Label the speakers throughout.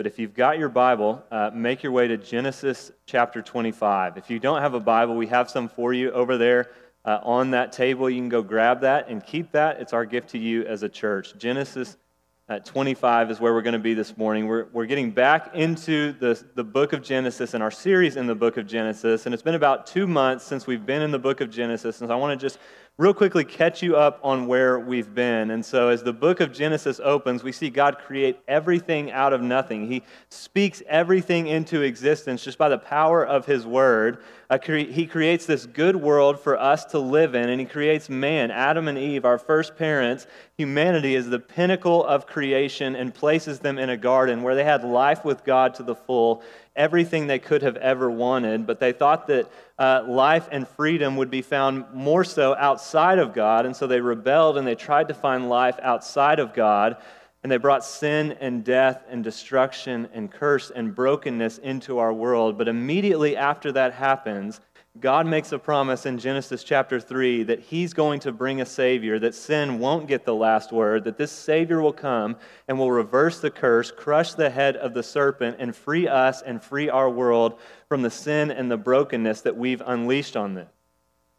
Speaker 1: but if you've got your Bible, uh, make your way to Genesis chapter 25. If you don't have a Bible, we have some for you over there uh, on that table. You can go grab that and keep that. It's our gift to you as a church. Genesis uh, 25 is where we're going to be this morning. We're, we're getting back into the, the book of Genesis and our series in the book of Genesis. And it's been about two months since we've been in the book of Genesis. And so I want to just real quickly catch you up on where we've been. And so, as the book of Genesis opens, we see God create everything out of nothing. He speaks everything into existence just by the power of His word. He creates this good world for us to live in, and He creates man, Adam and Eve, our first parents. Humanity is the pinnacle of creation and places them in a garden where they had life with God to the full everything they could have ever wanted, but they thought that uh, life and freedom would be found more so outside of God, and so they rebelled and they tried to find life outside of God, and they brought sin and death and destruction and curse and brokenness into our world. But immediately after that happens, God makes a promise in Genesis chapter 3 that He's going to bring a Savior, that sin won't get the last word, that this Savior will come and will reverse the curse, crush the head of the serpent, and free us and free our world from the sin and the brokenness that we've unleashed on them.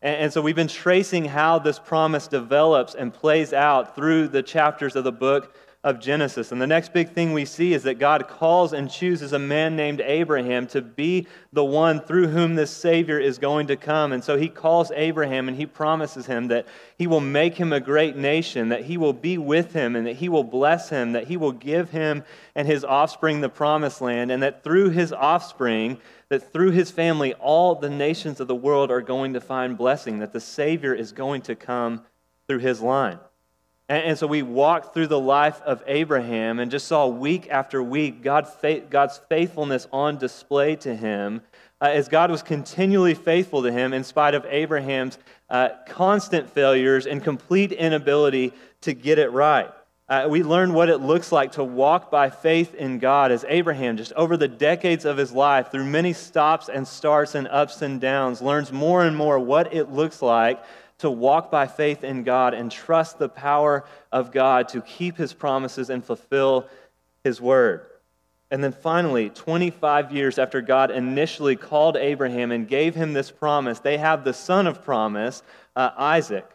Speaker 1: And, so we've been tracing how this promise develops and plays out through the chapters of the book of Genesis. And the next big thing we see is that God calls and chooses a man named Abraham to be the one through whom this Savior is going to come. And so he calls Abraham and he promises him that he will make him a great nation, that he will be with him, and that he will bless him, that he will give him and his offspring the promised land, and that through his offspring, that through his family, all the nations of the world are going to find blessing, that the Savior is going to come through his line. And, and so we walked through the life of Abraham and just saw week after week God, God's faithfulness on display to him uh, as God was continually faithful to him in spite of Abraham's uh, constant failures and complete inability to get it right. Uh, we learn what it looks like to walk by faith in God as Abraham, just over the decades of his life, through many stops and starts and ups and downs, learns more and more what it looks like to walk by faith in God and trust the power of God to keep his promises and fulfill his word. And then finally, 25 years after God initially called Abraham and gave him this promise, they have the son of promise, uh, Isaac.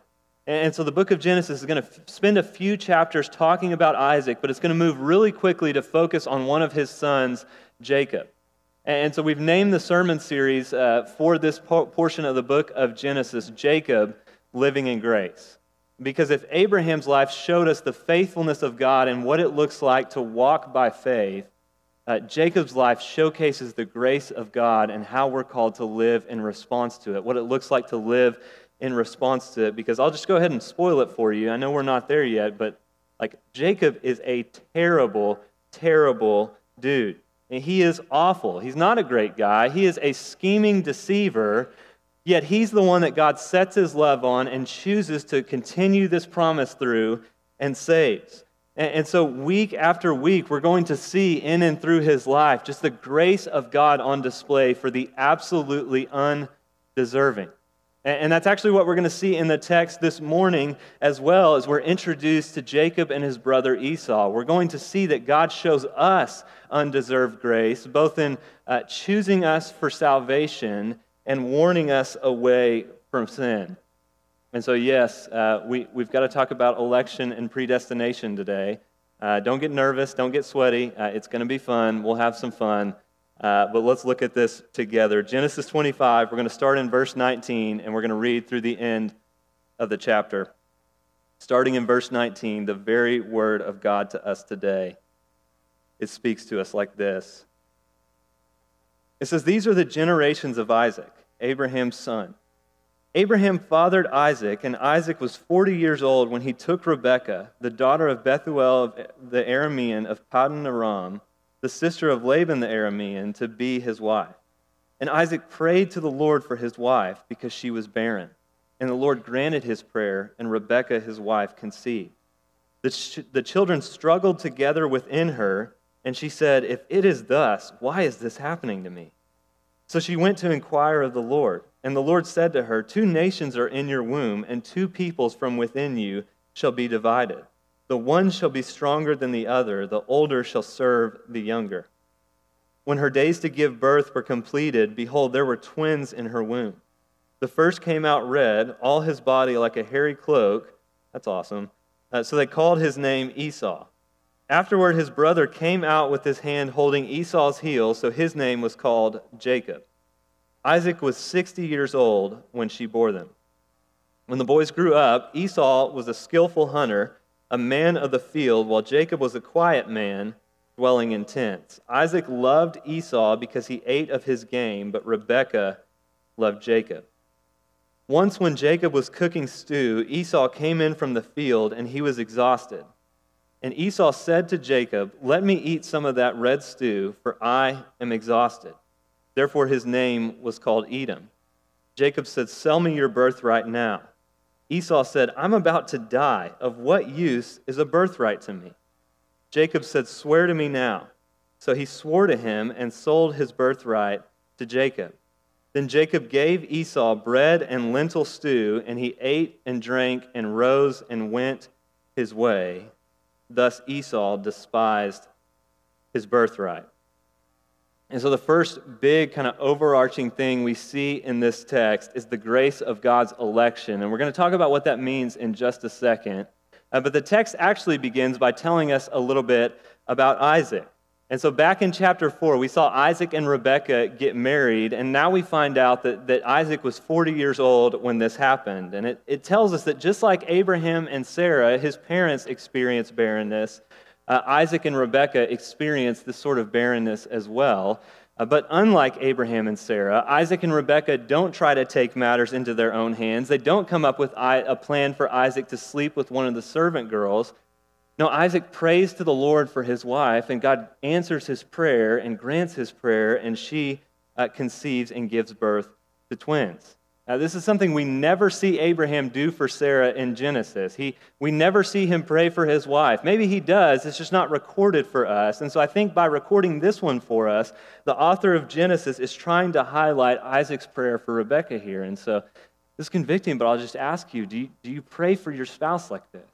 Speaker 1: And so the book of Genesis is going to spend a few chapters talking about Isaac, but it's going to move really quickly to focus on one of his sons, Jacob. And so we've named the sermon series uh, for this portion of the book of Genesis, Jacob, living in grace. Because if Abraham's life showed us the faithfulness of God and what it looks like to walk by faith, uh, Jacob's life showcases the grace of God and how we're called to live in response to it, what it looks like to live in response to it. Because I'll just go ahead and spoil it for you. I know we're not there yet, but like Jacob is a terrible, terrible dude. And he is awful. He's not a great guy. He is a scheming deceiver Yet he's the one that God sets his love on and chooses to continue this promise through and saves. And, so, week after week, we're going to see in and through his life just the grace of God on display for the absolutely undeserving. And that's actually what we're going to see in the text this morning as well as we're introduced to Jacob and his brother Esau. We're going to see that God shows us undeserved grace, both in uh, choosing us for salvation and warning us away from sin. And so, yes, uh, we, we've got to talk about election and predestination today. Uh, don't get nervous, don't get sweaty. Uh, it's going to be fun. We'll have some fun. Uh, but let's look at this together. Genesis 25, we're going to start in verse 19, and we're going to read through the end of the chapter. Starting in verse 19, the very word of God to us today. It speaks to us like this it says, These are the generations of Isaac, Abraham's son. Abraham fathered Isaac, and Isaac was 40 years old when he took Rebekah, the daughter of Bethuel the Aramean of Paddan Aram, the sister of Laban the Aramean, to be his wife. And Isaac prayed to the Lord for his wife because she was barren. And the Lord granted his prayer, and Rebekah, his wife, conceived. The, ch- the children struggled together within her and she said, If it is thus, why is this happening to me? So she went to inquire of the Lord. And the Lord said to her, Two nations are in your womb, and two peoples from within you shall be divided. The one shall be stronger than the other, the older shall serve the younger. when her days to give birth were completed, behold, there were twins in her womb. The first came out red, all his body like a hairy cloak. That's awesome. Uh, so they called his name Esau. Afterward, his brother came out with his hand holding Esau's heel, so his name was called Jacob. Isaac was 60 years old when she bore them. When the boys grew up, Esau was a skillful hunter, a man of the field, while Jacob was a quiet man dwelling in tents. Isaac loved Esau because he ate of his game, but Rebekah loved Jacob. Once, when Jacob was cooking stew, Esau came in from the field and he was exhausted. And Esau said to Jacob, Let me eat some of that red stew, for I am exhausted. Therefore, his name was called Edom. Jacob said, Sell me your birthright now. Esau said, I'm about to die. Of what use is a birthright to me? Jacob said, Swear to me now. So he swore to him and sold his birthright to Jacob. Then Jacob gave Esau bread and lentil stew, and he ate and drank and rose and went his way. Thus Esau despised his birthright. And so, the first big kind of overarching thing we see in this text is the grace of God's election. And we're going to talk about what that means in just a second. Uh, but the text actually begins by telling us a little bit about Isaac. And so, back in chapter 4, we saw Isaac and Rebekah get married, and now we find out that, that Isaac was 40 years old when this happened. And it, it tells us that just like Abraham and Sarah, his parents experienced barrenness, uh, Isaac and Rebekah experienced this sort of barrenness as well. Uh, but unlike Abraham and Sarah, Isaac and Rebekah don't try to take matters into their own hands. They don't come up with a plan for Isaac to sleep with one of the servant girls. No, Isaac prays to the Lord for his wife, and God answers his prayer and grants his prayer, and she uh, conceives and gives birth to twins. Now, this is something we never see Abraham do for Sarah in Genesis. He, we never see him pray for his wife. Maybe he does, it's just not recorded for us. And so I think by recording this one for us, the author of Genesis is trying to highlight Isaac's prayer for Rebekah here. And so this is convicting, but I'll just ask you do, you do you pray for your spouse like this?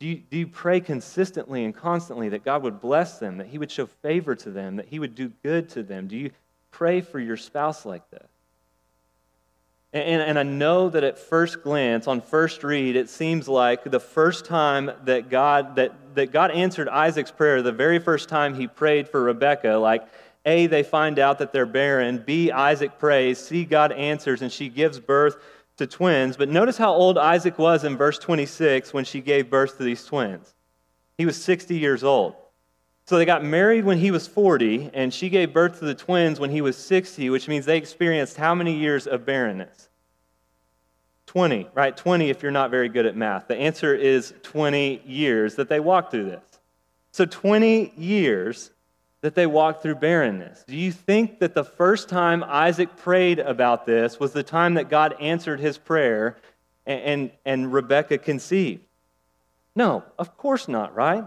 Speaker 1: Do you, do you pray consistently and constantly that God would bless them, that He would show favor to them, that He would do good to them? Do you pray for your spouse like this? And, and, I know that at first glance, on first read, it seems like the first time that God, that, that God answered Isaac's prayer, the very first time he prayed for Rebekah, like A, they find out that they're barren, B, Isaac prays, C, God answers, and she gives birth to twins. But notice how old Isaac was in verse 26 when she gave birth to these twins. He was 60 years old. So they got married when he was 40, and she gave birth to the twins when he was 60, which means they experienced how many years of barrenness? 20, right? 20 if you're not very good at math. The answer is 20 years that they walked through this. So 20 years that they walked through barrenness. Do you think that the first time Isaac prayed about this was the time that God answered his prayer and, and, and Rebekah conceived? No, of course not, right?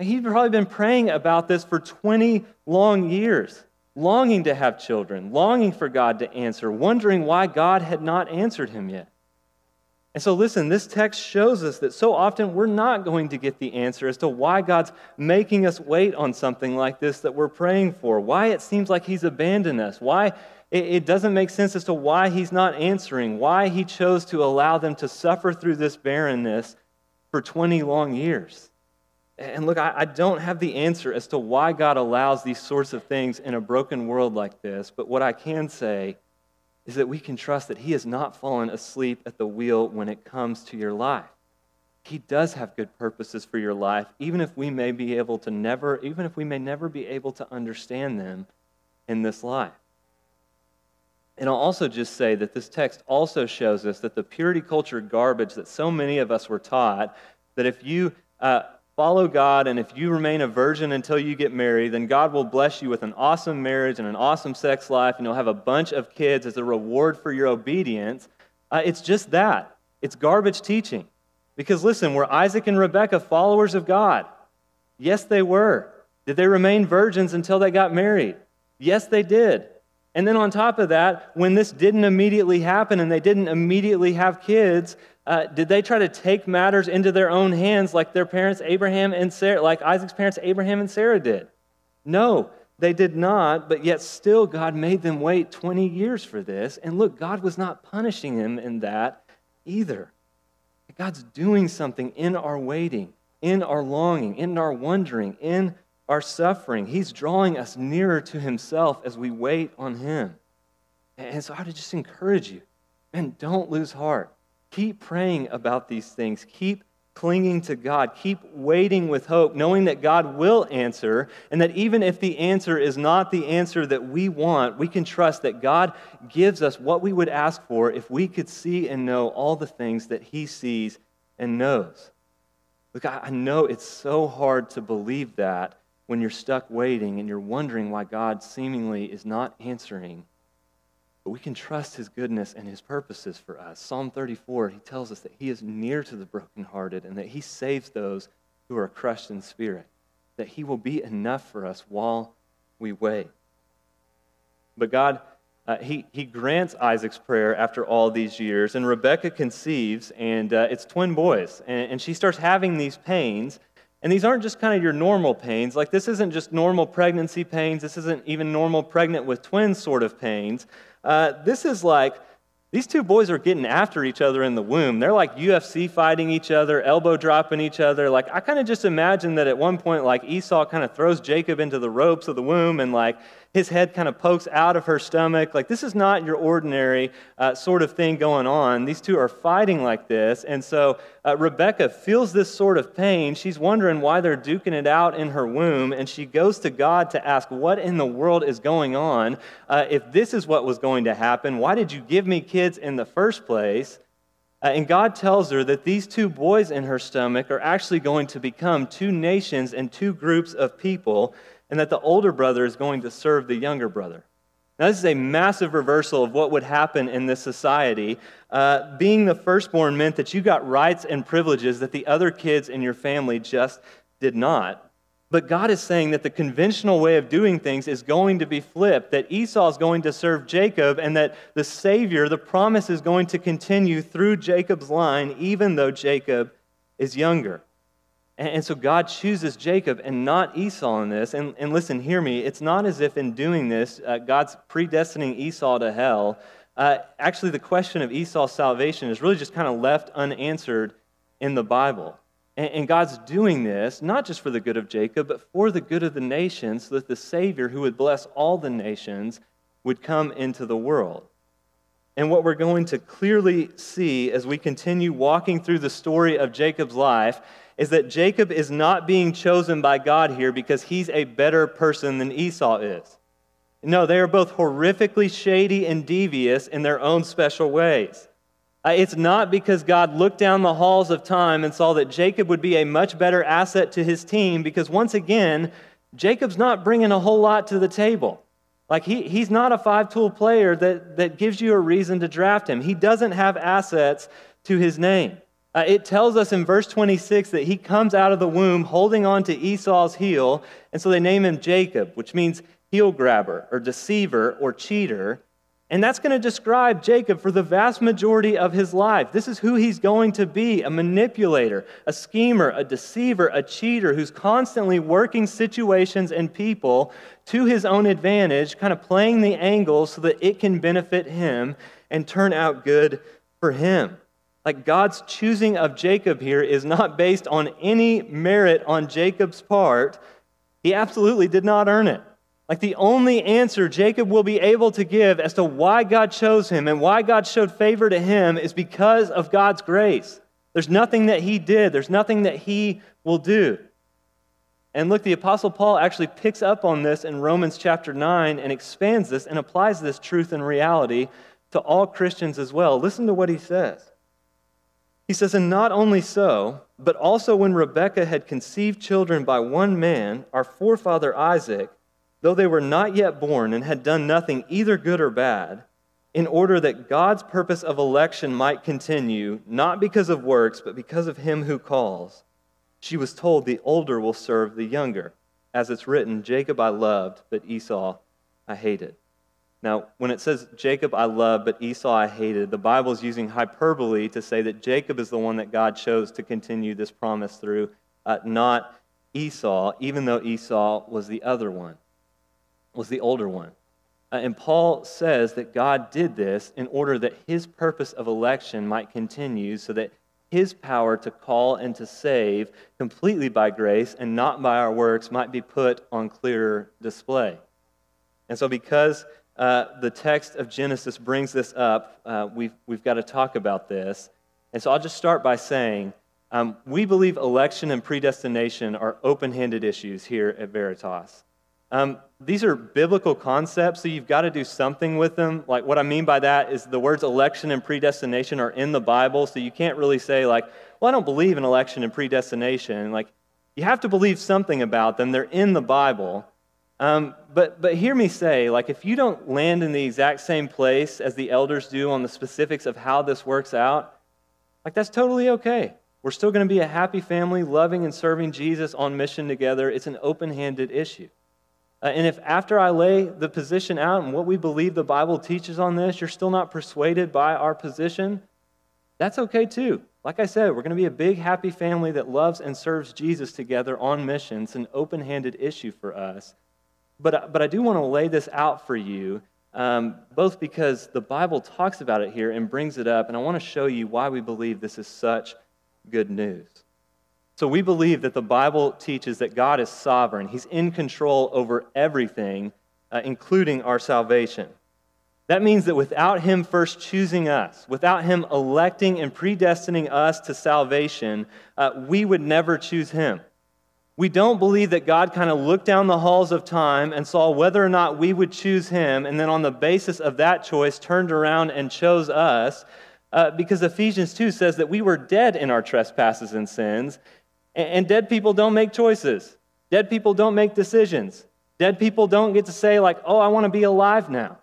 Speaker 1: He'd probably been praying about this for 20 long years, longing to have children, longing for God to answer, wondering why God had not answered him yet. And so, listen, this text shows us that so often we're not going to get the answer as to why God's making us wait on something like this that we're praying for, why it seems like He's abandoned us, why it doesn't make sense as to why He's not answering, why He chose to allow them to suffer through this barrenness for 20 long years. And look, I, don't have the answer as to why God allows these sorts of things in a broken world like this, but what I can say is that we can trust that He has not fallen asleep at the wheel when it comes to your life. He does have good purposes for your life, even if we may be able to never, even if we may never be able to understand them in this life. And I'll also just say that this text also shows us that the purity culture garbage that so many of us were taught, that if you uh, follow God, and if you remain a virgin until you get married, then God will bless you with an awesome marriage and an awesome sex life, and you'll have a bunch of kids as a reward for your obedience. Uh, it's just that. It's garbage teaching. Because listen, were Isaac and Rebekah followers of God? Yes, they were. Did they remain virgins until they got married? Yes, they did. And then on top of that, when this didn't immediately happen and they didn't immediately have kids, uh, did they try to take matters into their own hands like their parents Abraham and Sarah, like Isaac's parents Abraham and Sarah did? No. they did not, but yet still God made them wait 20 years for this. And look, God was not punishing them in that either. God's doing something in our waiting, in our longing, in our wondering, in our suffering. He's drawing us nearer to Himself as we wait on Him. And so I would just encourage you, man, don't lose heart. Keep praying about these things. Keep clinging to God. Keep waiting with hope, knowing that God will answer, and that even if the answer is not the answer that we want, we can trust that God gives us what we would ask for if we could see and know all the things that He sees and knows. Look, I know it's so hard to believe that when you're stuck waiting and you're wondering why God seemingly is not answering. But we can trust his goodness and his purposes for us. Psalm 34, he tells us that he is near to the brokenhearted and that he saves those who are crushed in spirit, that he will be enough for us while we wait. But God, uh, he, he grants Isaac's prayer after all these years, and Rebecca conceives, and uh, it's twin boys. And, and she starts having these pains, and these aren't just kind of your normal pains. Like, this isn't just normal pregnancy pains. This isn't even normal pregnant with twins sort of pains. Uh, this is like these two boys are getting after each other in the womb. They're like UFC fighting each other, elbow dropping each other. Like, I kind of just imagine that at one point, like, Esau kind of throws Jacob into the ropes of the womb and, like, his head kind of pokes out of her stomach. Like, this is not your ordinary uh, sort of thing going on. These two are fighting like this. And so uh, Rebecca feels this sort of pain. She's wondering why they're duking it out in her womb. And she goes to God to ask, What in the world is going on? Uh, if this is what was going to happen, why did you give me kids in the first place? Uh, and God tells her that these two boys in her stomach are actually going to become two nations and two groups of people and that the older brother is going to serve the younger brother. Now, this is a massive reversal of what would happen in this society. Uh, being the firstborn meant that you got rights and privileges that the other kids in your family just did not. But God is saying that the conventional way of doing things is going to be flipped, that Esau is going to serve Jacob, and that the Savior, the promise, is going to continue through Jacob's line, even though Jacob is younger. And, so God chooses Jacob and not Esau in this. And, and listen, hear me. It's not as if in doing this, uh, God's predestining Esau to hell. Uh, actually, the question of Esau's salvation is really just kind of left unanswered in the Bible. And, and God's doing this not just for the good of Jacob, but for the good of the nations, so that the Savior, who would bless all the nations, would come into the world. And what we're going to clearly see as we continue walking through the story of Jacob's life is that Jacob is not being chosen by God here because he's a better person than Esau is. No, they are both horrifically shady and devious in their own special ways. Uh, it's not because God looked down the halls of time and saw that Jacob would be a much better asset to his team, because once again, Jacob's not bringing a whole lot to the table. Like, he, he's not a five tool player that, that gives you a reason to draft him. He doesn't have assets to his name. Uh, it tells us in verse 26 that he comes out of the womb holding on to Esau's heel, and so they name him Jacob, which means heel grabber or deceiver or cheater. And that's going to describe Jacob for the vast majority of his life. This is who he's going to be a manipulator, a schemer, a deceiver, a cheater who's constantly working situations and people to his own advantage, kind of playing the angles so that it can benefit him and turn out good for him. Like God's choosing of Jacob here is not based on any merit on Jacob's part. He absolutely did not earn it. Like the only answer Jacob will be able to give as to why God chose him and why God showed favor to him is because of God's grace. There's nothing that he did, there's nothing that he will do. And look, the Apostle Paul actually picks up on this in Romans chapter 9 and expands this and applies this truth and reality to all Christians as well. Listen to what he says. He says, And not only so, but also when Rebekah had conceived children by one man, our forefather Isaac, though they were not yet born and had done nothing either good or bad, in order that God's purpose of election might continue, not because of works, but because of him who calls, she was told the older will serve the younger. As it's written, Jacob I loved, but Esau I hated. Now, when it says Jacob I love, but Esau I hated, the Bible is using hyperbole to say that Jacob is the one that God chose to continue this promise through, uh, not Esau, even though Esau was the other one. was the older one. Uh, and Paul says that God did this in order that his purpose of election might continue so that his power to call and to save completely by grace and not by our works might be put on clearer display. And so, because uh, the text of Genesis brings this up, uh, we've, we've got to talk about this. And so, I'll just start by saying um, we believe election and predestination are open handed issues here at Veritas. Um, these are biblical concepts, so you've got to do something with them. Like, what I mean by that is the words election and predestination are in the Bible, so you can't really say, like, well, I don't believe in election and predestination. Like, you have to believe something about them. They're in the Bible. Um, but, but hear me say, like, if you don't land in the exact same place as the elders do on the specifics of how this works out, like, that's totally okay. We're still going to be a happy family, loving and serving Jesus on mission together. It's an open handed issue. Uh, and if after I lay the position out and what we believe the Bible teaches on this, you're still not persuaded by our position, that's okay too. Like I said, we're going to be a big, happy family that loves and serves Jesus together on mission. It's an open handed issue for us. But, but I do want to lay this out for you, um, both because the Bible talks about it here and brings it up, and I want to show you why we believe this is such good news. So we believe that the Bible teaches that God is sovereign, He's in control over everything, uh, including our salvation. That means that without Him first choosing us, without Him electing and predestining us to salvation, uh, we would never choose Him. We don't believe that God kind of looked down the halls of time and saw whether or not we would choose Him, and then on the basis of that choice turned around and chose us. Uh, because Ephesians 2 says that we were dead in our trespasses and sins, and dead people don't make choices. Dead people don't make decisions. Dead people don't get to say, like, oh, I want to be alive now.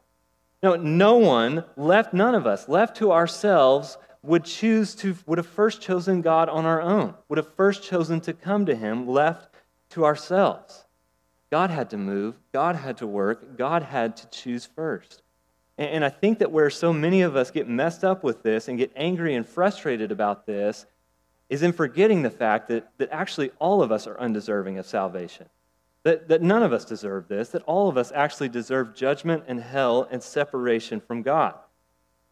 Speaker 1: No, no one, left, none of us, left to ourselves, would choose to, would have first chosen God on our own, would have first chosen to come to Him, left to ourselves. God had to move, God had to work, God had to choose first. And, I think that where so many of us get messed up with this and get angry and frustrated about this is in forgetting the fact that, that actually all of us are undeserving of salvation. That, that none of us deserve this, that all of us actually deserve judgment and hell and separation from God.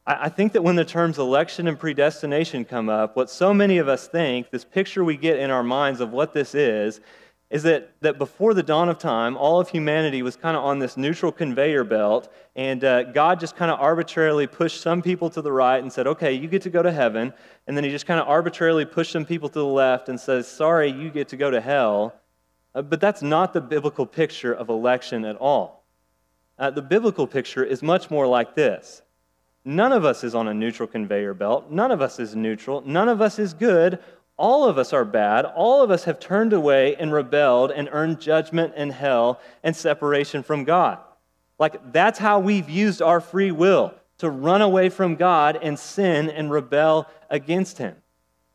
Speaker 1: I, think that when the terms election and predestination come up, what so many of us think, this picture we get in our minds of what this is, is that, that before the dawn of time, all of humanity was kind of on this neutral conveyor belt, and uh, God just kind of arbitrarily pushed some people to the right and said, okay, you get to go to heaven. And then he just kind of arbitrarily pushed some people to the left and says, sorry, you get to go to hell. Uh, but that's not the biblical picture of election at all. Uh, the biblical picture is much more like this None of us is on a neutral conveyor belt. None of us is neutral. None of us is good. All of us are bad. All of us have turned away and rebelled and earned judgment and hell and separation from God. Like, that's how we've used our free will to run away from God and sin and rebel against Him.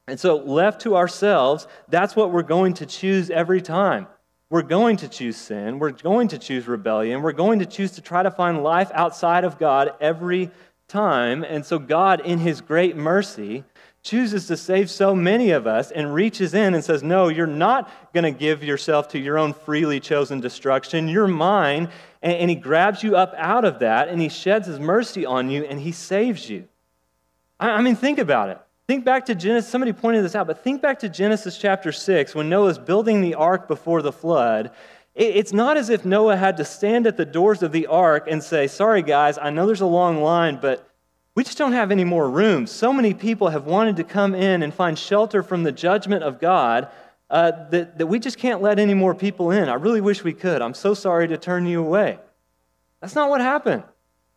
Speaker 1: And so, left to ourselves, that's what we're going to choose every time. We're going to choose sin. We're going to choose rebellion. We're going to choose to try to find life outside of God every time. And so, God, in His great mercy, chooses to save so many of us and reaches in and says, No, you're not going to give yourself to your own freely chosen destruction. You're mine. And, he grabs you up out of that and he sheds his mercy on you and he saves you. I, mean, think about it. Think back to Genesis. Somebody pointed this out, but think back to Genesis chapter 6 when Noah's building the ark before the flood. It's not as if Noah had to stand at the doors of the ark and say, Sorry, guys, I know there's a long line, but we just don't have any more room. So many people have wanted to come in and find shelter from the judgment of God uh, that, that we just can't let any more people in. I really wish we could. I'm so sorry to turn you away. That's not what happened.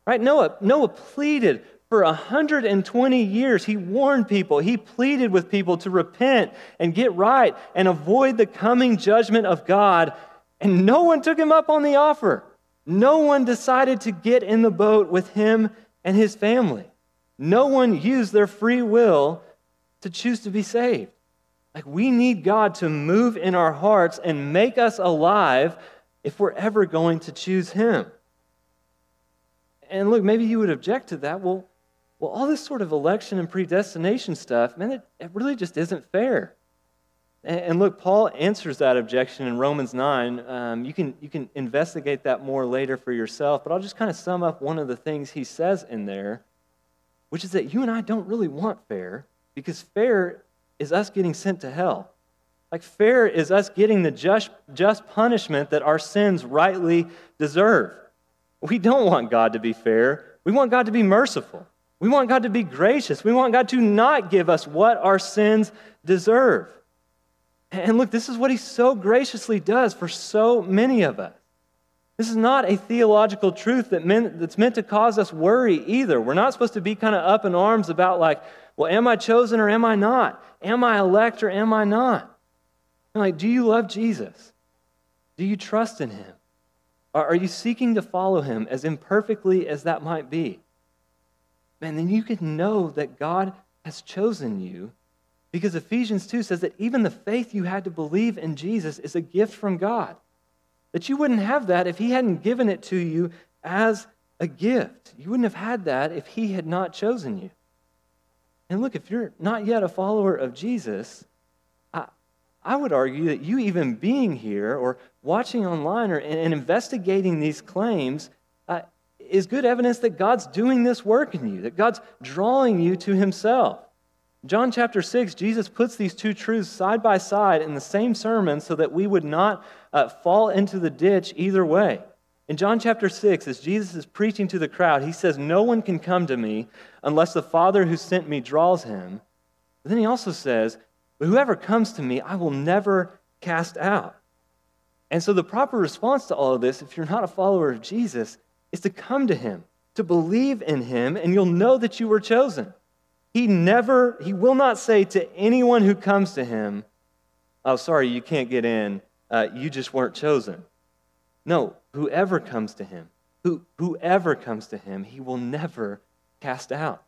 Speaker 1: Right? Noah, Noah pleaded for 120 years. He warned people, he pleaded with people to repent and get right and avoid the coming judgment of God. And no one took him up on the offer. No one decided to get in the boat with him and his family. No one used their free will to choose to be saved. Like, we need God to move in our hearts and make us alive if we're ever going to choose Him. And look, maybe you would object to that. Well, well, all this sort of election and predestination stuff, man, it, it really just isn't fair. And look, Paul answers that objection in Romans 9. Um, you, can, you can investigate that more later for yourself, but I'll just kind of sum up one of the things he says in there, which is that you and I don't really want fair, because fair is us getting sent to hell. Like, fair is us getting the just, just punishment that our sins rightly deserve. We don't want God to be fair. We want God to be merciful. We want God to be gracious. We want God to not give us what our sins deserve. And look, this is what he so graciously does for so many of us. This is not a theological truth that meant, that's meant to cause us worry either. We're not supposed to be kind of up in arms about, like, well, am I chosen or am I not? Am I elect or am I not? And like, do you love Jesus? Do you trust in him? Are you seeking to follow him as imperfectly as that might be? Man, then you can know that God has chosen you because Ephesians 2 says that even the faith you had to believe in Jesus is a gift from God. That you wouldn't have that if He hadn't given it to you as a gift. You wouldn't have had that if He had not chosen you. And look, if you're not yet a follower of Jesus, I, I would argue that you even being here or watching online or, and, investigating these claims uh, is good evidence that God's doing this work in you, that God's drawing you to Himself. John chapter 6, Jesus puts these two truths side by side in the same sermon so that we would not uh, fall into the ditch either way. In John chapter 6, as Jesus is preaching to the crowd, he says, No one can come to me unless the Father who sent me draws him. But then he also says, But whoever comes to me, I will never cast out. And so the proper response to all of this, if you're not a follower of Jesus, is to come to him, to believe in him, and you'll know that you were chosen. He never, he will not say to anyone who comes to him, Oh, sorry, you can't get in. Uh, you just weren't chosen. No, whoever comes to him, who, whoever comes to him, he will never cast out.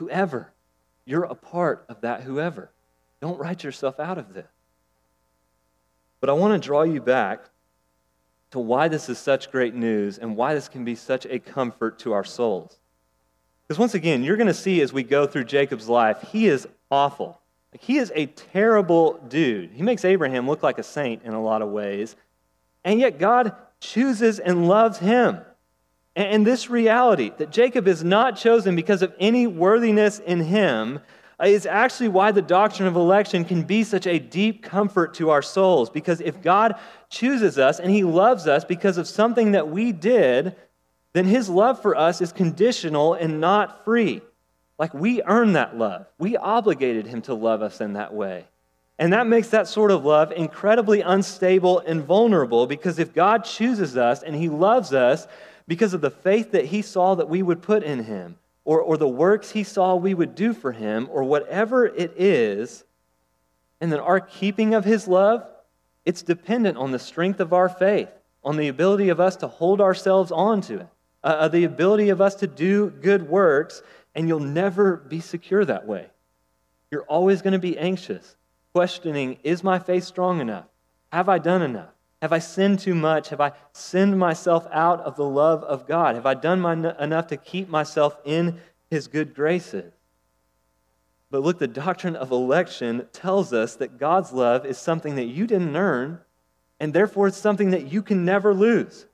Speaker 1: Whoever. You're a part of that whoever. Don't write yourself out of this. But I want to draw you back to why this is such great news and why this can be such a comfort to our souls. Because once again, you're going to see as we go through Jacob's life, he is awful. Like, he is a terrible dude. He makes Abraham look like a saint in a lot of ways. And yet, God chooses and loves him. And this reality that Jacob is not chosen because of any worthiness in him uh, is actually why the doctrine of election can be such a deep comfort to our souls. Because if God chooses us and he loves us because of something that we did, then his love for us is conditional and not free. Like we earn that love. We obligated him to love us in that way. And that makes that sort of love incredibly unstable and vulnerable because if God chooses us and he loves us because of the faith that he saw that we would put in him, or, or the works he saw we would do for him, or whatever it is, and then our keeping of his love, it's dependent on the strength of our faith, on the ability of us to hold ourselves on to it uh, uh, the ability of us to do good works, and you'll never be secure that way. You're always going to be anxious, questioning Is my faith strong enough? Have I done enough? Have I sinned too much? Have I sinned myself out of the love of God? Have I done my, enough to keep myself in His good graces? But look, the doctrine of election tells us that God's love is something that you didn't earn, and therefore it's something that you can never lose.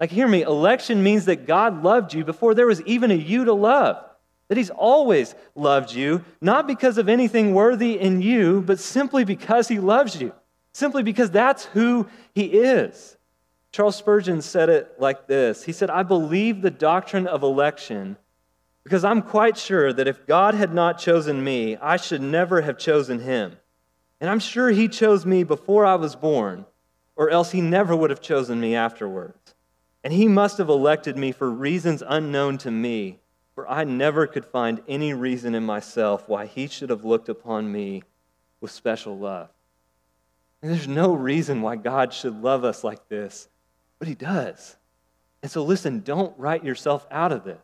Speaker 1: Like, hear me, election means that God loved you before there was even a you to love. That He's always loved you, not because of anything worthy in you, but simply because He loves you, simply because that's who He is. Charles Spurgeon said it like this He said, I believe the doctrine of election because I'm quite sure that if God had not chosen me, I should never have chosen Him. And I'm sure He chose me before I was born, or else He never would have chosen me afterwards. And he must have elected me for reasons unknown to me, for I never could find any reason in myself why he should have looked upon me with special love. And there's no reason why God should love us like this, but he does. And so, listen, don't write yourself out of this.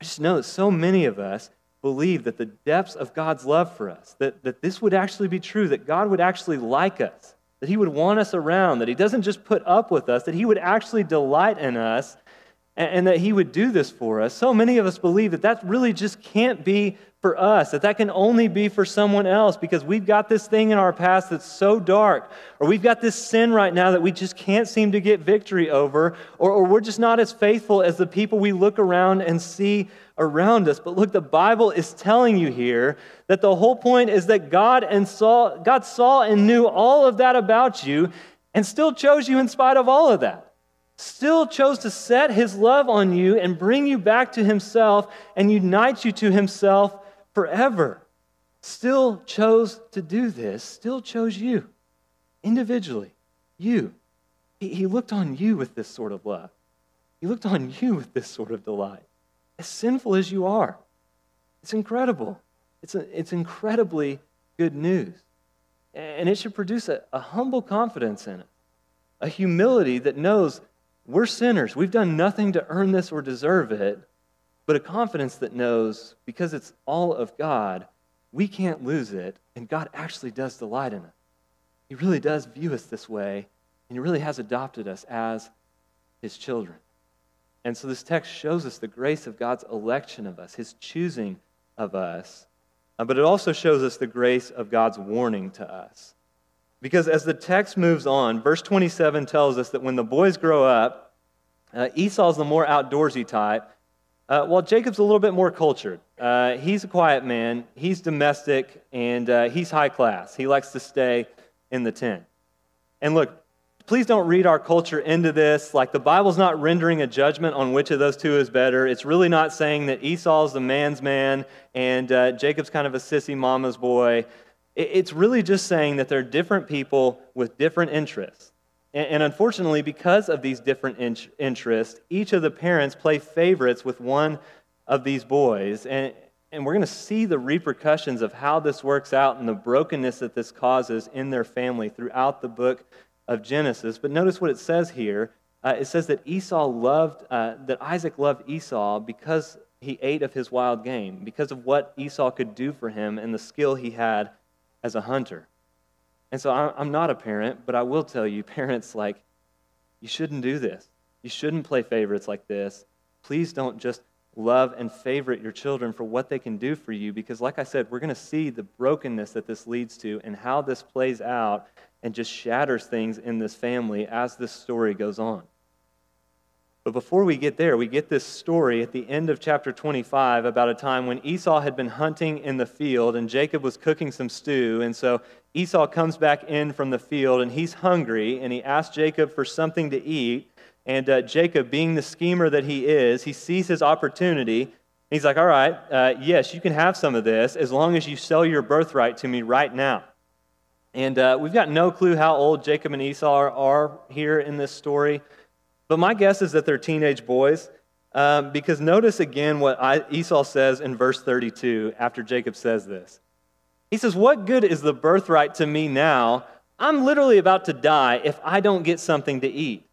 Speaker 1: I just know that so many of us believe that the depths of God's love for us, that, that this would actually be true, that God would actually like us, that He would want us around, that He doesn't just put up with us, that He would actually delight in us. And, that He would do this for us. So many of us believe that that really just can't be for us, that that can only be for someone else because we've got this thing in our past that's so dark, or we've got this sin right now that we just can't seem to get victory over, or, or we're just not as faithful as the people we look around and see around us. But look, the Bible is telling you here that the whole point is that God and saw, God saw and knew all of that about you and still chose you in spite of all of that still chose to set his love on you and bring you back to himself and unite you to himself forever. Still chose to do this, still chose you individually. You. He, he looked on you with this sort of love. He looked on you with this sort of delight. As sinful as you are, it's incredible. It's, a, it's incredibly good news. And it should produce a, a humble confidence in it, a humility that knows we're sinners. We've done nothing to earn this or deserve it, but a confidence that knows because it's all of God, we can't lose it, and God actually does delight in it. He really does view us this way, and He really has adopted us as His children. And so this text shows us the grace of God's election of us, His choosing of us, uh, but it also shows us the grace of God's warning to us. Because as the text moves on, verse 27 tells us that when the boys grow up, uh, Esau's the more outdoorsy type, uh, while Jacob's a little bit more cultured. Uh, he's a quiet man, he's domestic, and uh, he's high class. He likes to stay in the tent. And look, please don't read our culture into this. Like, the Bible's not rendering a judgment on which of those two is better. It's really not saying that Esau's the man's man and uh, Jacob's kind of a sissy mama's boy. It's really just saying that there are different people with different interests. And unfortunately, because of these different interests, each of the parents play favorites with one of these boys. And, and we're going to see the repercussions of how this works out and the brokenness that this causes in their family throughout the book of Genesis. But notice what it says here. Uh, it says that Esau loved, uh, that Isaac loved Esau because he ate of his wild game, because of what Esau could do for him and the skill he had as a hunter. And so I'm not a parent, but I will tell you, parents, like, you shouldn't do this. You shouldn't play favorites like this. Please don't just love and favorite your children for what they can do for you, because, like I said, we're going to see the brokenness that this leads to and how this plays out and just shatters things in this family as this story goes on. But before we get there, we get this story at the end of chapter 25 about a time when Esau had been hunting in the field and Jacob was cooking some stew. And so Esau comes back in from the field and he's hungry and he asks Jacob for something to eat. And uh, Jacob, being the schemer that he is, he sees his opportunity. He's like, All right, uh, yes, you can have some of this as long as you sell your birthright to me right now. And uh, we've got no clue how old Jacob and Esau are, are here in this story. But my guess is that they're teenage boys. Um, because notice again what I, Esau says in verse 32 after Jacob says this. He says, What good is the birthright to me now? I'm literally about to die if I don't get something to eat.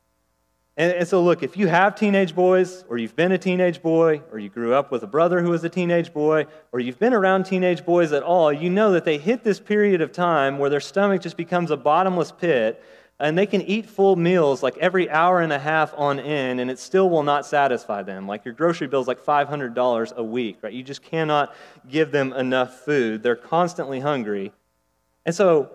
Speaker 1: And, and, so, look, if you have teenage boys, or you've been a teenage boy, or you grew up with a brother who was a teenage boy, or you've been around teenage boys at all, you know that they hit this period of time where their stomach just becomes a bottomless pit and they can eat full meals like every hour and a half on end and it still will not satisfy them. Like your grocery bill is like $500 a week right? You just cannot give them enough food. They're constantly hungry. And so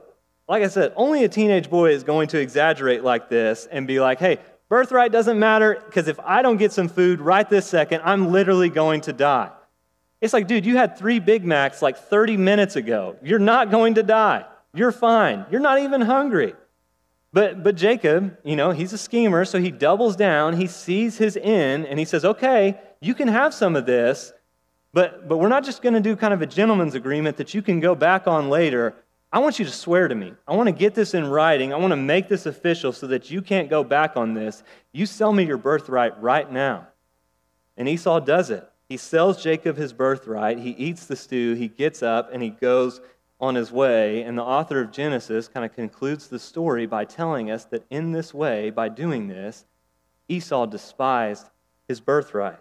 Speaker 1: like i said only a teenage boy is going to exaggerate like this and be like hey birthright doesn't matter because if i don't get some food right this second i'm literally going to die. It's like dude you had three big macs like 30 minutes ago. You're not going to die. You're fine. You're not even hungry but, but Jacob, you know, he's a schemer, so he doubles down. He sees his in, and he says, okay, you can have some of this, but, but we're not just going to do kind of a gentleman's agreement that you can go back on later. I want you to swear to me. I want to get this in writing. I want to make this official so that you can't go back on this. You sell me your birthright right now. And Esau does it. He sells Jacob his birthright. He eats the stew. He gets up and he goes on his way. And the author of Genesis kind of concludes the story by telling us that in this way, by doing this, Esau despised his birthright,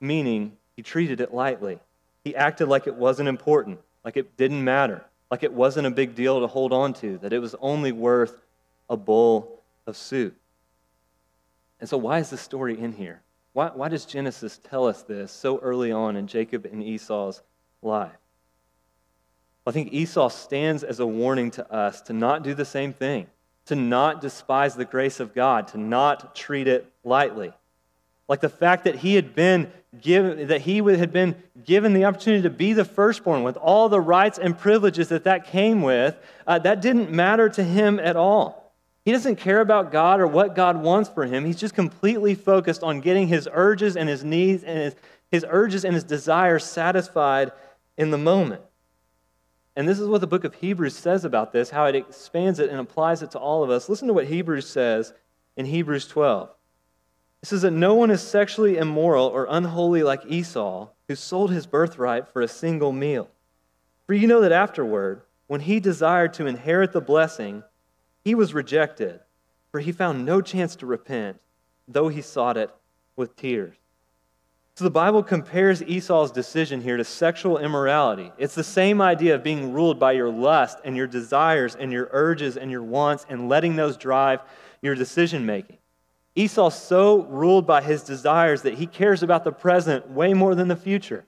Speaker 1: meaning he treated it lightly. He acted like it wasn't important, like it didn't matter, like it wasn't a big deal to hold on to, that it was only worth a bowl of soup. And so, why is this story in here? Why, why does Genesis tell us this so early on in Jacob and Esau's life? I think Esau stands as a warning to us to not do the same thing, to not despise the grace of God, to not treat it lightly. Like the fact that he had been given, that he had been given the opportunity to be the firstborn with all the rights and privileges that that came with, uh, that didn't matter to him at all. He doesn't care about God or what God wants for him. He's just completely focused on getting his urges and his needs and his, his urges and his desires satisfied in the moment. And this is what the book of Hebrews says about this, how it expands it and applies it to all of us. Listen to what Hebrews says in Hebrews 12. It says that no one is sexually immoral or unholy like Esau, who sold his birthright for a single meal. For you know that afterward, when he desired to inherit the blessing, he was rejected, for he found no chance to repent, though he sought it with tears. So the Bible compares Esau's decision here to sexual immorality. It's the same idea of being ruled by your lust and your desires and your urges and your wants and letting those drive your decision making. Esau's so ruled by his desires that he cares about the present way more than the future.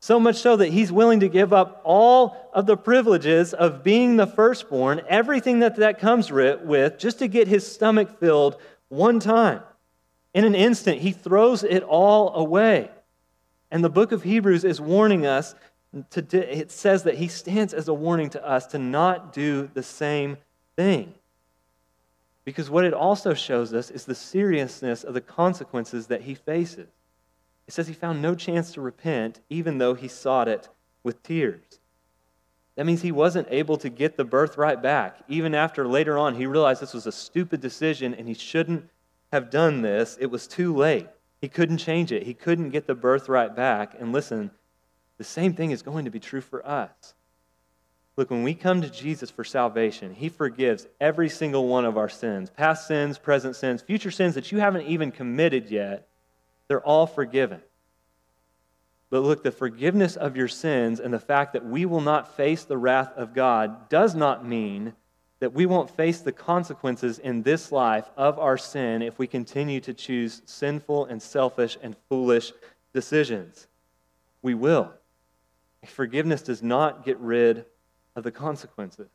Speaker 1: So much so that he's willing to give up all of the privileges of being the firstborn, everything that that comes with, just to get his stomach filled one time. In an instant, he throws it all away. And the book of Hebrews is warning us, to, it says that he stands as a warning to us to not do the same thing. Because what it also shows us is the seriousness of the consequences that he faces. It says he found no chance to repent, even though he sought it with tears. That means he wasn't able to get the birthright back. Even after later on he realized this was a stupid decision and he shouldn't have done this, it was too late. He couldn't change it. He couldn't get the birthright back. And listen, the same thing is going to be true for us. Look, when we come to Jesus for salvation, He forgives every single one of our sins past sins, present sins, future sins that you haven't even committed yet. They're all forgiven. But look, the forgiveness of your sins and the fact that we will not face the wrath of God does not mean that we won't face the consequences in this life of our sin if we continue to choose sinful and selfish and foolish decisions. We will. Forgiveness does not get rid of the consequences.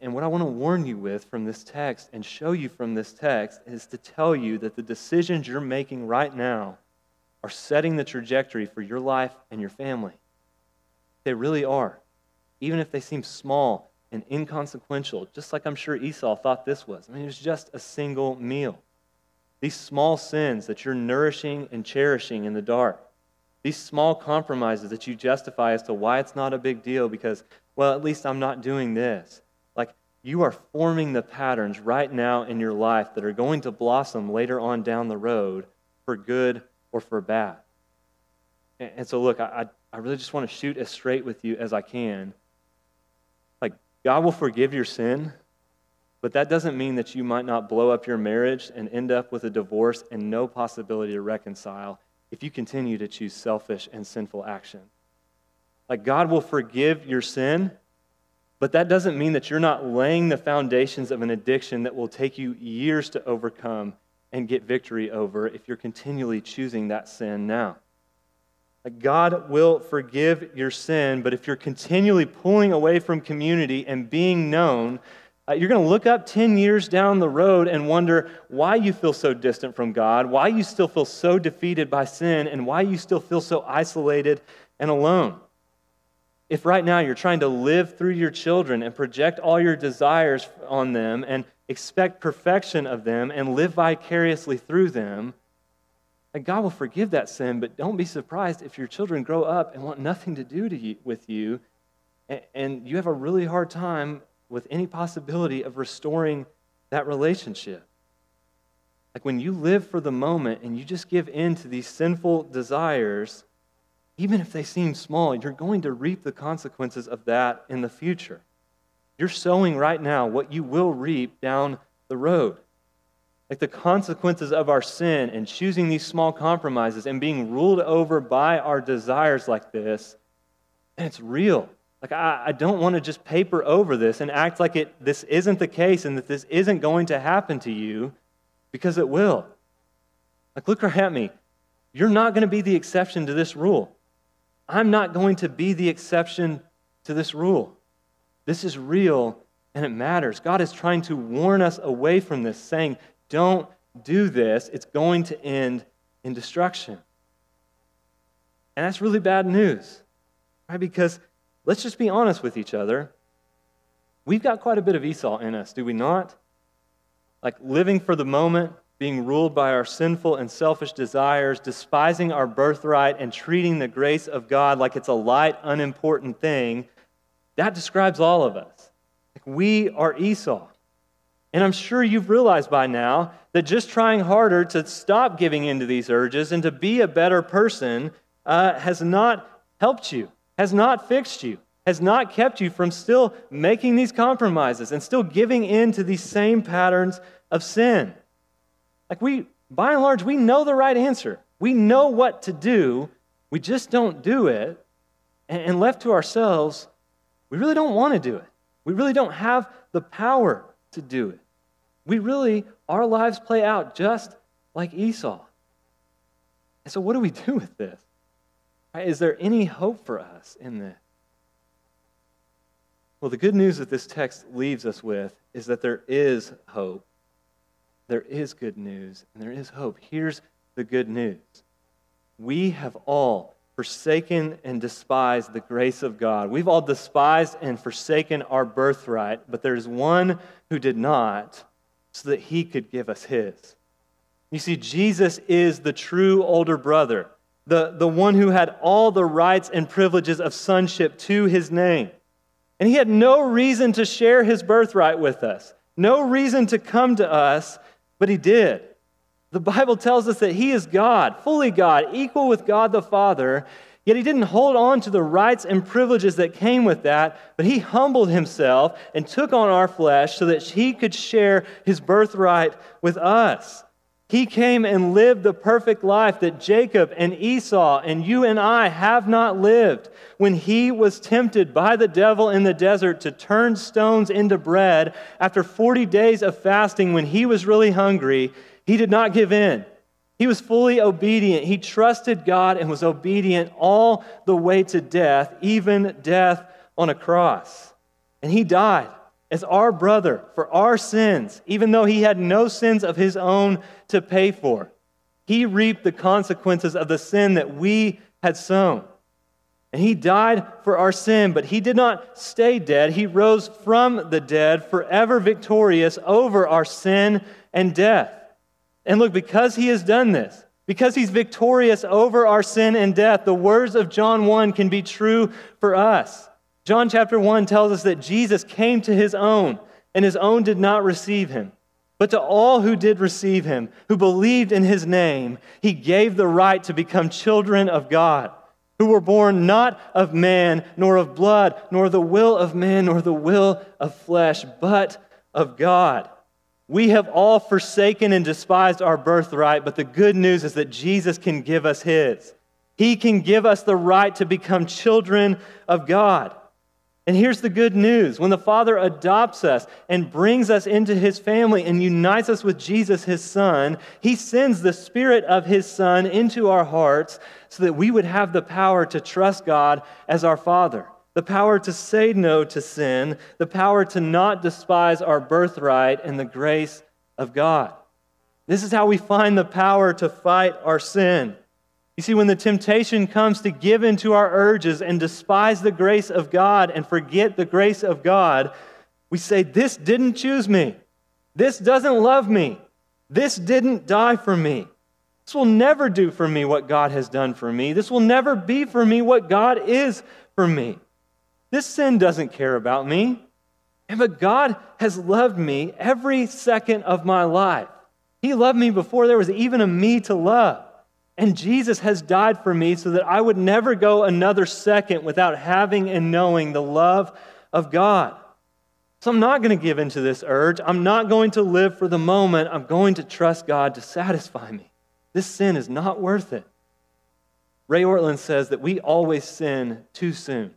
Speaker 1: And what I want to warn you with from this text and show you from this text is to tell you that the decisions you're making right now are setting the trajectory for your life and your family. They really are. Even if they seem small and inconsequential, just like I'm sure Esau thought this was. I mean, it was just a single meal. These small sins that you're nourishing and cherishing in the dark, these small compromises that you justify as to why it's not a big deal because, well, at least I'm not doing this. Like, you are forming the patterns right now in your life that are going to blossom later on down the road for good or for bad. And so, look, I, I really just want to shoot as straight with you as I can God will forgive your sin, but that doesn't mean that you might not blow up your marriage and end up with a divorce and no possibility to reconcile if you continue to choose selfish and sinful action. Like, God will forgive your sin, but that doesn't mean that you're not laying the foundations of an addiction that will take you years to overcome and get victory over if you're continually choosing that sin now. God will forgive your sin, but if you're continually pulling away from community and being known, uh, you're going to look up 10 years down the road and wonder why you feel so distant from God, why you still feel so defeated by sin, and why you still feel so isolated and alone. If right now you're trying to live through your children and project all your desires on them and expect perfection of them and live vicariously through them, and God will forgive that sin, but don't be surprised if your children grow up and want nothing to do to you, with you, and, and you have a really hard time with any possibility of restoring that relationship. Like when you live for the moment and you just give in to these sinful desires, even if they seem small, you're going to reap the consequences of that in the future. You're sowing right now what you will reap down the road like the consequences of our sin and choosing these small compromises and being ruled over by our desires like this, and it's real. Like, I, I don't want to just paper over this and act like it, this isn't the case and that this isn't going to happen to you because it will. Like, look right at me. You're not going to be the exception to this rule. I'm not going to be the exception to this rule. This is real and it matters. God is trying to warn us away from this, saying, don't do this. It's going to end in destruction. And that's really bad news, right? Because let's just be honest with each other. We've got quite a bit of Esau in us, do we not? Like living for the moment, being ruled by our sinful and selfish desires, despising our birthright, and treating the grace of God like it's a light, unimportant thing, that describes all of us. We are Esau. And I'm sure you've realized by now that just trying harder to stop giving into these urges and to be a better person uh, has not helped you, has not fixed you, has not kept you from still making these compromises and still giving in to these same patterns of sin. Like we, by and large, we know the right answer. We know what to do. We just don't do it. And left to ourselves, we really don't want to do it. We really don't have the power to do it. We really, our lives play out just like Esau. And so, what do we do with this? Is there any hope for us in this? Well, the good news that this text leaves us with is that there is hope. There is good news, and there is hope. Here's the good news we have all forsaken and despised the grace of God. We've all despised and forsaken our birthright, but there's one who did not, so that he could give us his. You see, Jesus is the true older brother, the, the one who had all the rights and privileges of sonship to his name. And he had no reason to share his birthright with us, no reason to come to us, but he did. The Bible tells us that he is God, fully God, equal with God the Father, yet he didn't hold on to the rights and privileges that came with that, but he humbled himself and took on our flesh so that he could share his birthright with us. He came and lived the perfect life that Jacob and Esau and you and I have not lived. When he was tempted by the devil in the desert to turn stones into bread after 40 days of fasting when he was really hungry, he did not give in. He was fully obedient. He trusted God and was obedient all the way to death, even death on a cross. And he died as our brother for our sins, even though he had no sins of his own to pay for. He reaped the consequences of the sin that we had sown. And he died for our sin, but he did not stay dead. He rose from the dead, forever victorious over our sin and death. And look, because he has done this, because he's victorious over our sin and death, the words of John 1 can be true for us. John chapter 1 tells us that Jesus came to his own, and his own did not receive him. But to all who did receive him, who believed in his name, he gave the right to become children of God, who were born not of man, nor of blood, nor the will of man, nor the will of flesh, but of God. We have all forsaken and despised our birthright, but the good news is that Jesus can give us his. He can give us the right to become children of God. And here's the good news when the Father adopts us and brings us into his family and unites us with Jesus, his Son, he sends the Spirit of his Son into our hearts so that we would have the power to trust God as our Father the power to say no to sin, the power to not despise our birthright, and the grace of God. This is how we find the power to fight our sin. You see, when the temptation comes to give in to our urges and despise the grace of God and forget the grace of God, we say, This didn't choose me. This doesn't love me. This didn't die for me. This will never do for me what God has done for me. This will never be for me what God is for me. This sin doesn't care about me. But God has loved me every second of my life. He loved me before there was even a me to love. And Jesus has died for me so that I would never go another second without having and knowing the love of God. So I'm not going to give into this urge. I'm not going to live for the moment. I'm going to trust God to satisfy me. This sin is not worth it. Ray Ortlund says that we always sin too soon.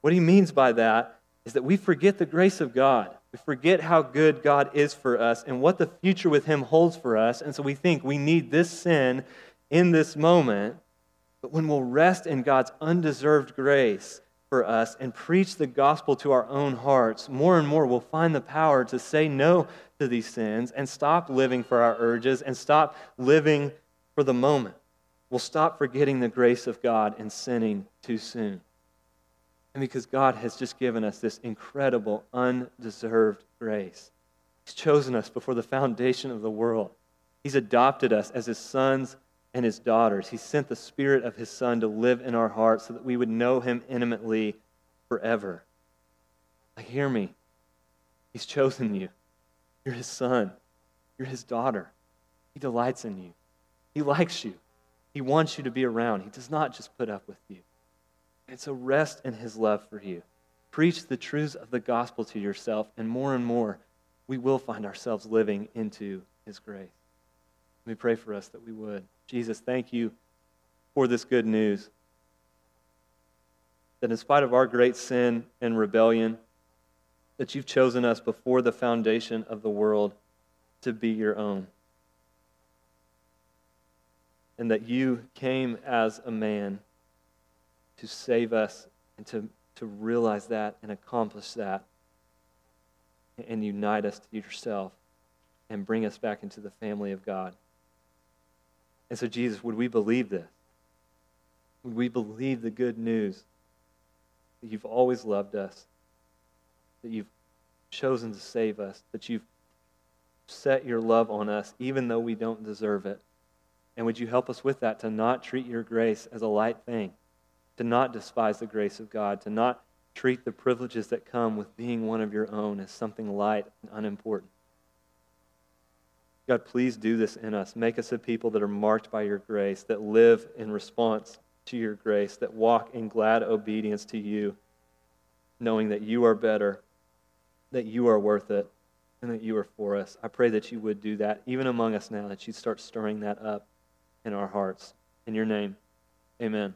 Speaker 1: What he means by that is that we forget the grace of God. We forget how good God is for us and what the future with Him holds for us. And so we think we need this sin in this moment. But when we'll rest in God's undeserved grace for us and preach the gospel to our own hearts, more and more we'll find the power to say no to these sins and stop living for our urges and stop living for the moment. We'll stop forgetting the grace of God and sinning too soon. And because God has just given us this incredible, undeserved grace, He's chosen us before the foundation of the world. He's adopted us as His sons and His daughters. He sent the Spirit of His Son to live in our hearts so that we would know Him intimately forever. Like, hear me. He's chosen you. You're His son, you're His daughter. He delights in you, He likes you, He wants you to be around. He does not just put up with you. And a rest in his love for you. Preach the truths of the gospel to yourself, and more and more, we will find ourselves living into his grace. Let me pray for us that we would. Jesus, thank you for this good news. That in spite of our great sin and rebellion, that you've chosen us before the foundation of the world to be your own. And that you came as a man to save us and to, to realize that and accomplish that and unite us to yourself and bring us back into the family of God. And so, Jesus, would we believe this? Would we believe the good news that you've always loved us, that you've chosen to save us, that you've set your love on us even though we don't deserve it? And would you help us with that to not treat your grace as a light thing? To not despise the grace of God, to not treat the privileges that come with being one of your own as something light and unimportant. God, please do this in us. Make us a people that are marked by your grace, that live in response to your grace, that walk in glad obedience to you, knowing that you are better, that you are worth it, and that you are for us. I pray that you would do that even among us now, that you'd start stirring that up in our hearts. In your name, amen.